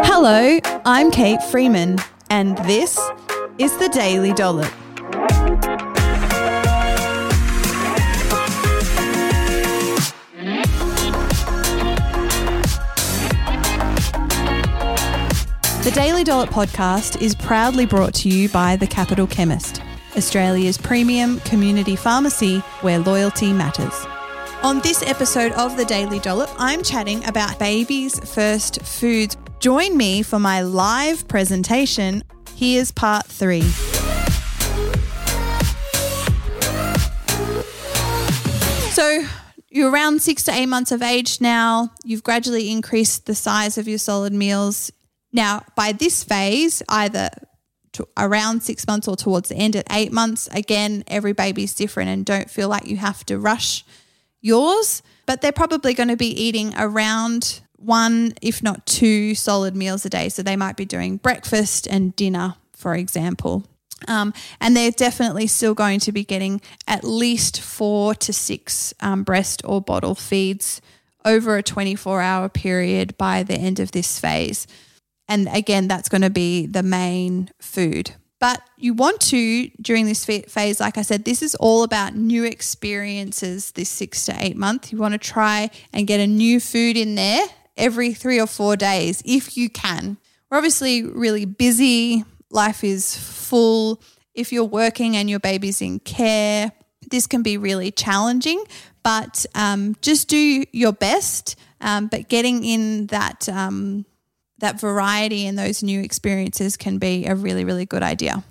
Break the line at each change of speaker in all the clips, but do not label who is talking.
Hello, I'm Kate Freeman, and this is the Daily Dollop. The Daily Dollop podcast is proudly brought to you by The Capital Chemist, Australia's premium community pharmacy where loyalty matters. On this episode of The Daily Dollop, I'm chatting about babies' first foods. Join me for my live presentation. Here's part three. So, you're around six to eight months of age now. You've gradually increased the size of your solid meals. Now, by this phase, either around six months or towards the end at eight months, again, every baby's different and don't feel like you have to rush yours, but they're probably going to be eating around one, if not two, solid meals a day. So they might be doing breakfast and dinner, for example. Um, and they're definitely still going to be getting at least four to six um, breast or bottle feeds over a 24 hour period by the end of this phase. And again, that's going to be the main food. But you want to, during this phase, like I said, this is all about new experiences this six to eight month. You want to try and get a new food in there every three or four days if you can. We're obviously really busy, life is full. If you're working and your baby's in care, this can be really challenging, but um, just do your best. Um, but getting in that um, that variety and those new experiences can be a really, really good idea.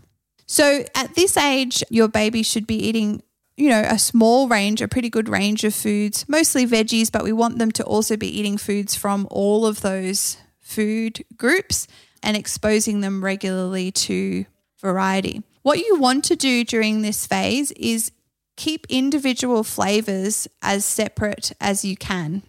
So at this age, your baby should be eating, you know, a small range, a pretty good range of foods, mostly veggies, but we want them to also be eating foods from all of those food groups and exposing them regularly to variety. What you want to do during this phase is keep individual flavors as separate as you can.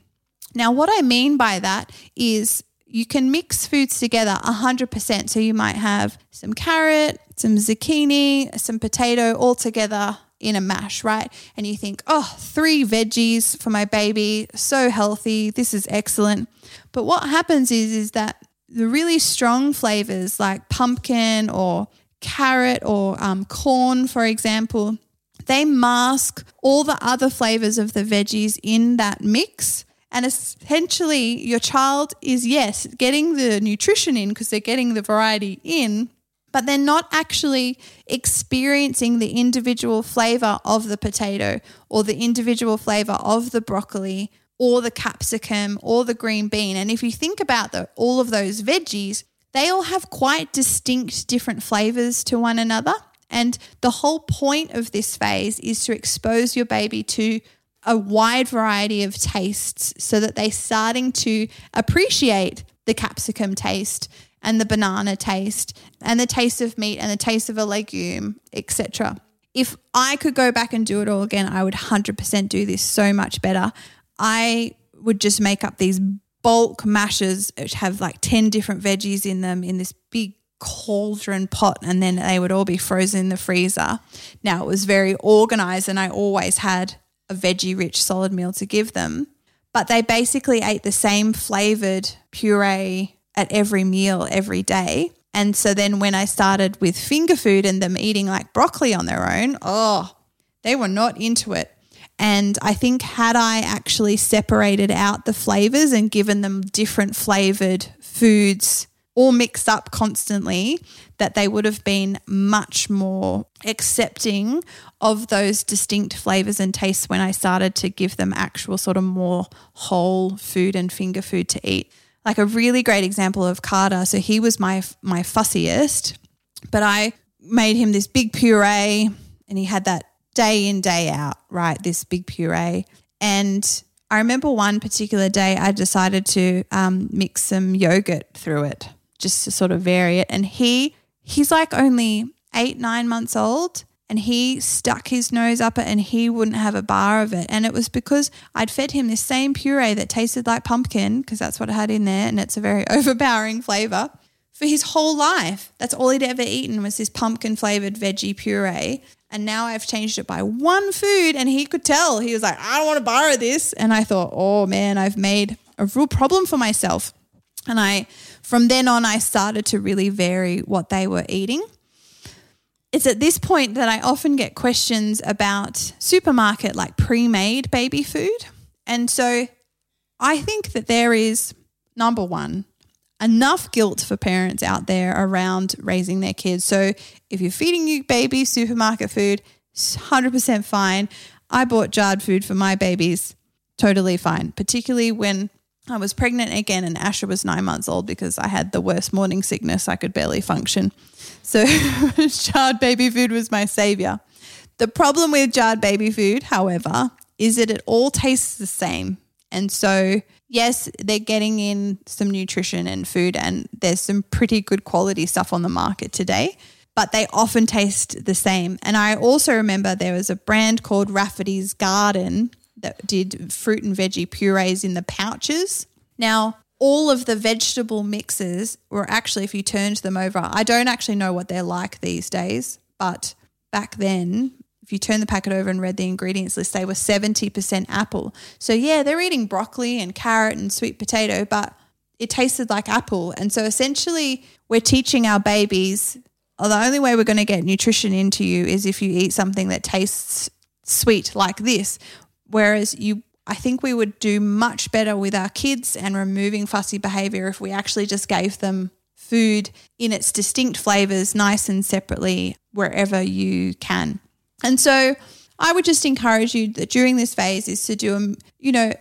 Now, what I mean by that is you can mix foods together 100%. So you might have some carrot, some zucchini, some potato all together in a mash, right? And you think, oh, three veggies for my baby, so healthy. This is excellent. But what happens is, is that the really strong flavors like pumpkin or carrot or um, corn, for example, they mask all the other flavors of the veggies in that mix and essentially, your child is, yes, getting the nutrition in because they're getting the variety in, but they're not actually experiencing the individual flavor of the potato or the individual flavor of the broccoli or the capsicum or the green bean. And if you think about the, all of those veggies, they all have quite distinct different flavors to one another. And the whole point of this phase is to expose your baby to a wide variety of tastes so that they're starting to appreciate the capsicum taste and the banana taste and the taste of meat and the taste of a legume, etc. If I could go back and do it all again, I would 100% do this so much better. I would just make up these bulk mashes which have like 10 different veggies in them in this big cauldron pot and then they would all be frozen in the freezer. Now it was very organized and I always had a veggie rich solid meal to give them. But they basically ate the same flavored puree at every meal every day. And so then when I started with finger food and them eating like broccoli on their own, oh, they were not into it. And I think had I actually separated out the flavors and given them different flavored foods all mixed up constantly, that they would have been much more accepting of those distinct flavors and tastes when I started to give them actual sort of more whole food and finger food to eat. Like a really great example of Carter. So he was my my fussiest, but I made him this big puree and he had that day in day out, right? This big puree. And I remember one particular day I decided to um, mix some yogurt through it just to sort of vary it. And he he's like only eight, nine months old. And he stuck his nose up it and he wouldn't have a bar of it. And it was because I'd fed him this same puree that tasted like pumpkin, because that's what it had in there. And it's a very overpowering flavor for his whole life. That's all he'd ever eaten was this pumpkin flavored veggie puree. And now I've changed it by one food. And he could tell. He was like, I don't want to borrow this. And I thought, oh man, I've made a real problem for myself. And I from then on, I started to really vary what they were eating. It's at this point that I often get questions about supermarket, like pre made baby food. And so I think that there is, number one, enough guilt for parents out there around raising their kids. So if you're feeding your baby supermarket food, 100% fine. I bought jarred food for my babies, totally fine, particularly when I was pregnant again and Asher was nine months old because I had the worst morning sickness. I could barely function. So jarred baby food was my savior. The problem with jarred baby food, however, is that it all tastes the same. And so, yes, they're getting in some nutrition and food, and there's some pretty good quality stuff on the market today, but they often taste the same. And I also remember there was a brand called Rafferty's Garden that did fruit and veggie purees in the pouches. Now, all of the vegetable mixes were actually, if you turned them over, I don't actually know what they're like these days, but back then, if you turn the packet over and read the ingredients list, they were 70% apple. So, yeah, they're eating broccoli and carrot and sweet potato, but it tasted like apple. And so, essentially, we're teaching our babies oh, the only way we're going to get nutrition into you is if you eat something that tastes sweet like this. Whereas you, I think we would do much better with our kids and removing fussy behavior if we actually just gave them food in its distinct flavors, nice and separately, wherever you can. And so I would just encourage you that during this phase is to do, um, you know,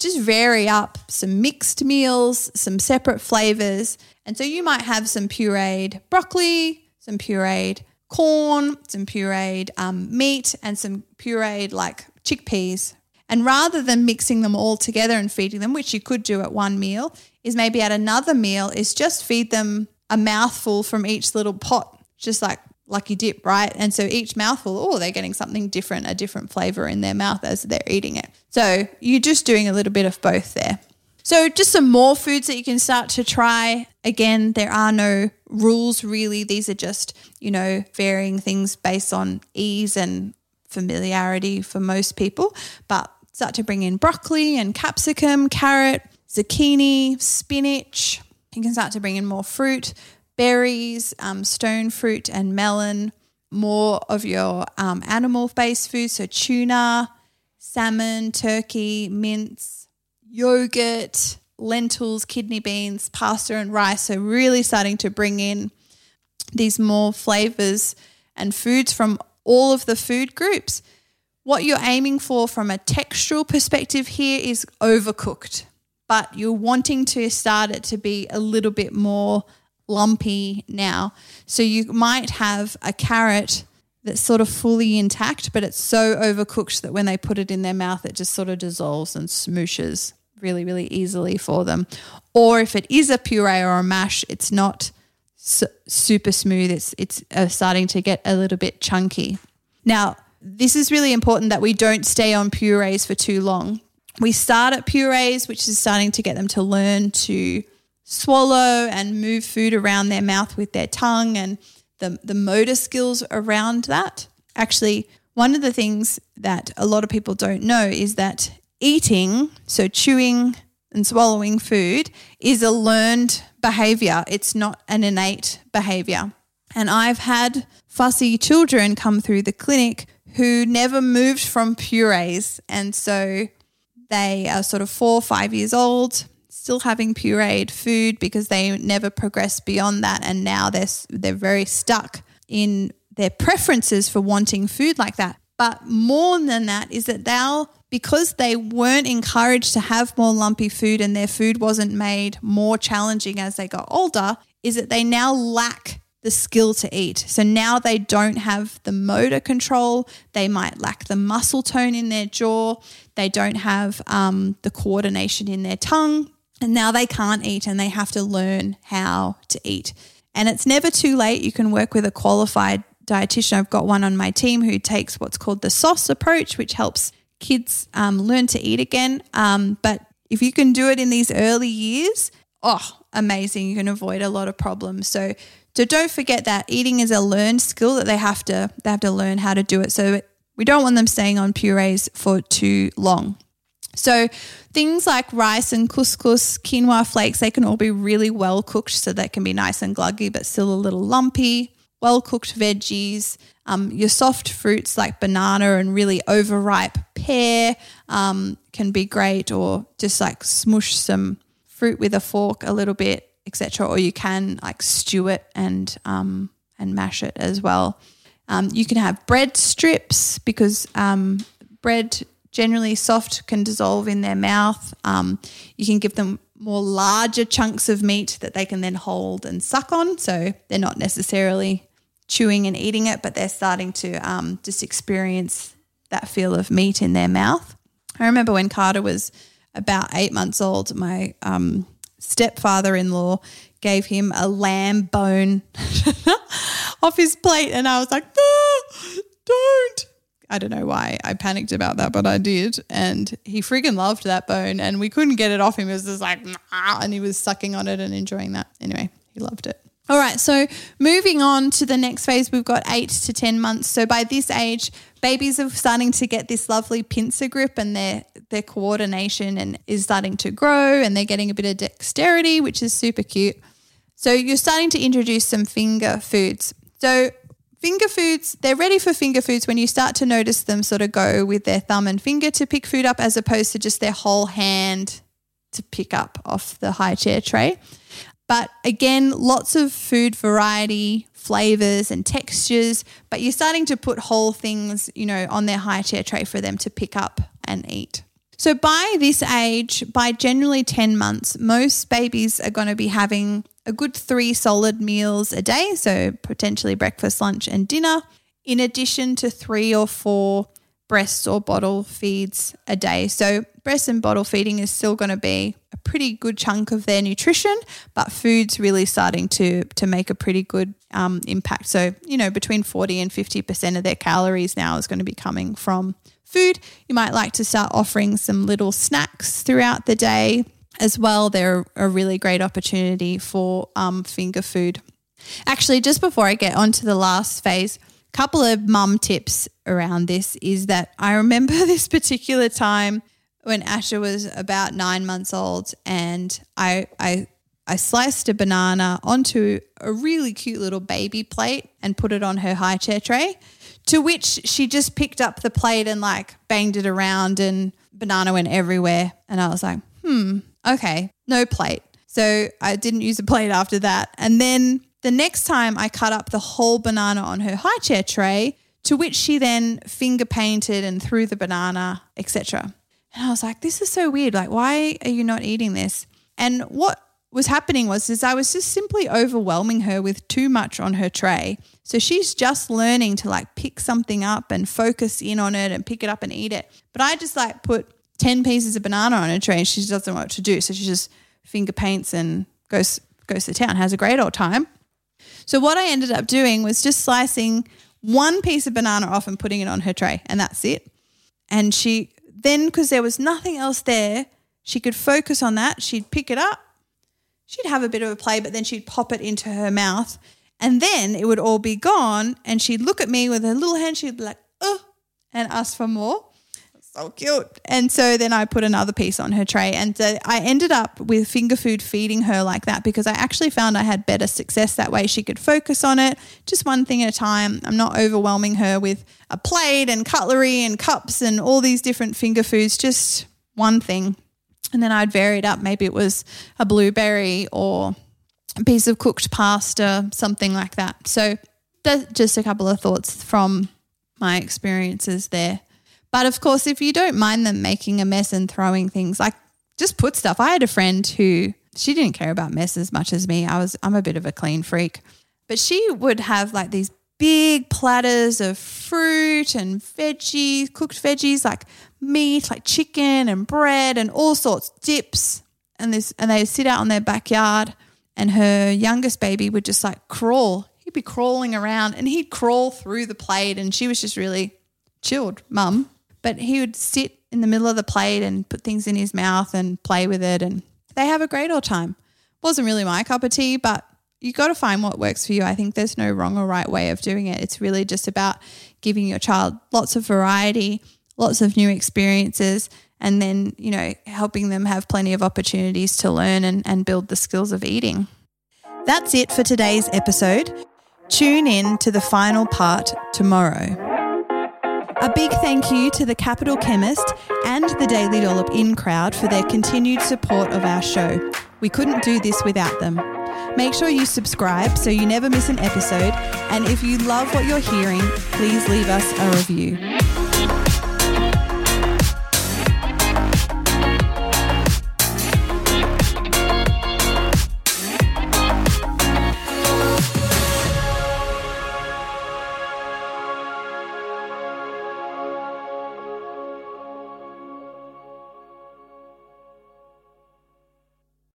just vary up some mixed meals, some separate flavors. And so you might have some pureed broccoli, some pureed corn, some pureed um, meat, and some pureed like chickpeas. And rather than mixing them all together and feeding them, which you could do at one meal, is maybe at another meal is just feed them a mouthful from each little pot, just like lucky dip, right? And so each mouthful, oh, they're getting something different, a different flavor in their mouth as they're eating it. So you're just doing a little bit of both there. So just some more foods that you can start to try. Again, there are no rules really. These are just, you know, varying things based on ease and familiarity for most people, but start to bring in broccoli and capsicum, carrot, zucchini, spinach. You can start to bring in more fruit, berries, um, stone fruit, and melon. More of your um, animal based foods, so tuna, salmon, turkey, mince, yogurt, lentils, kidney beans, pasta, and rice. So, really starting to bring in these more flavors and foods from all of the food groups. What you're aiming for from a textural perspective here is overcooked, but you're wanting to start it to be a little bit more lumpy now. So you might have a carrot that's sort of fully intact, but it's so overcooked that when they put it in their mouth, it just sort of dissolves and smooshes really, really easily for them. Or if it is a puree or a mash, it's not super smooth. It's it's uh, starting to get a little bit chunky. Now, this is really important that we don't stay on purees for too long. We start at purees, which is starting to get them to learn to swallow and move food around their mouth with their tongue and the, the motor skills around that. Actually, one of the things that a lot of people don't know is that eating, so chewing and swallowing food, is a learned behavior. It's not an innate behavior. And I've had fussy children come through the clinic who never moved from purees. And so they are sort of four five years old, still having pureed food because they never progressed beyond that. And now they're, they're very stuck in their preferences for wanting food like that. But more than that is that they'll because they weren't encouraged to have more lumpy food and their food wasn't made more challenging as they got older, is that they now lack the skill to eat. So now they don't have the motor control. They might lack the muscle tone in their jaw. They don't have um, the coordination in their tongue. And now they can't eat and they have to learn how to eat. And it's never too late. You can work with a qualified dietitian. I've got one on my team who takes what's called the SOS approach, which helps kids um, learn to eat again. Um, but if you can do it in these early years, oh, amazing. You can avoid a lot of problems. So, so don't forget that eating is a learned skill that they have to they have to learn how to do it. So we don't want them staying on purees for too long. So things like rice and couscous, quinoa flakes, they can all be really well cooked so they can be nice and gluggy but still a little lumpy. Well cooked veggies, um, your soft fruits like banana and really overripe pear um, can be great, or just like smush some fruit with a fork a little bit, etc. Or you can like stew it and um, and mash it as well. Um, you can have bread strips because um, bread generally soft can dissolve in their mouth. Um, you can give them more larger chunks of meat that they can then hold and suck on. So they're not necessarily chewing and eating it, but they're starting to um, just experience that feel of meat in their mouth. I remember when Carter was about eight months old, my um, stepfather in law gave him a lamb bone off his plate, and I was like, no, don't. I don't know why I panicked about that, but I did. And he freaking loved that bone, and we couldn't get it off him. It was just like, nah, and he was sucking on it and enjoying that. Anyway, he loved it. All right, so moving on to the next phase, we've got eight to 10 months. So by this age, babies are starting to get this lovely pincer grip and their, their coordination and is starting to grow and they're getting a bit of dexterity, which is super cute. So you're starting to introduce some finger foods. So finger foods, they're ready for finger foods when you start to notice them sort of go with their thumb and finger to pick food up as opposed to just their whole hand to pick up off the high chair tray. But again, lots of food variety, flavors and textures, but you're starting to put whole things, you know, on their high chair tray for them to pick up and eat. So by this age, by generally 10 months, most babies are going to be having a good 3 solid meals a day, so potentially breakfast, lunch and dinner, in addition to 3 or 4 breasts or bottle feeds a day. So breast and bottle feeding is still going to be a pretty good chunk of their nutrition, but food's really starting to to make a pretty good um, impact. So you know, between forty and fifty percent of their calories now is going to be coming from food. You might like to start offering some little snacks throughout the day as well. They're a really great opportunity for um, finger food. Actually, just before I get on to the last phase, a couple of mum tips around this is that I remember this particular time when Asher was about nine months old, and I I I sliced a banana onto a really cute little baby plate and put it on her high chair tray. To which she just picked up the plate and like banged it around, and banana went everywhere. And I was like, hmm, okay, no plate. So I didn't use a plate after that. And then the next time I cut up the whole banana on her high chair tray, to which she then finger painted and threw the banana, etc. And I was like, this is so weird. Like, why are you not eating this? And what was happening was is I was just simply overwhelming her with too much on her tray. So she's just learning to like pick something up and focus in on it and pick it up and eat it. But I just like put 10 pieces of banana on her tray and she doesn't know what to do. So she just finger paints and goes goes to town, has a great old time. So what I ended up doing was just slicing one piece of banana off and putting it on her tray and that's it. And she then, because there was nothing else there, she could focus on that. She'd pick it up, she'd have a bit of a play, but then she'd pop it into her mouth. And then it would all be gone. And she'd look at me with her little hand, she'd be like, oh, and ask for more. So cute. And so then I put another piece on her tray. And uh, I ended up with finger food feeding her like that because I actually found I had better success that way. She could focus on it, just one thing at a time. I'm not overwhelming her with a plate and cutlery and cups and all these different finger foods, just one thing. And then I'd vary it up. Maybe it was a blueberry or a piece of cooked pasta, something like that. So, just a couple of thoughts from my experiences there. But of course, if you don't mind them making a mess and throwing things, like just put stuff. I had a friend who she didn't care about mess as much as me. I was I'm a bit of a clean freak. But she would have like these big platters of fruit and veggies, cooked veggies like meat, like chicken and bread and all sorts, dips. And this and they sit out on their backyard and her youngest baby would just like crawl. He'd be crawling around and he'd crawl through the plate and she was just really chilled, mum. But he would sit in the middle of the plate and put things in his mouth and play with it and they have a great old time. Wasn't really my cup of tea, but you got to find what works for you. I think there's no wrong or right way of doing it. It's really just about giving your child lots of variety, lots of new experiences, and then, you know, helping them have plenty of opportunities to learn and, and build the skills of eating. That's it for today's episode. Tune in to the final part tomorrow. A big thank you to the Capital Chemist and the Daily Dollop In crowd for their continued support of our show. We couldn't do this without them. Make sure you subscribe so you never miss an episode. And if you love what you're hearing, please leave us a review.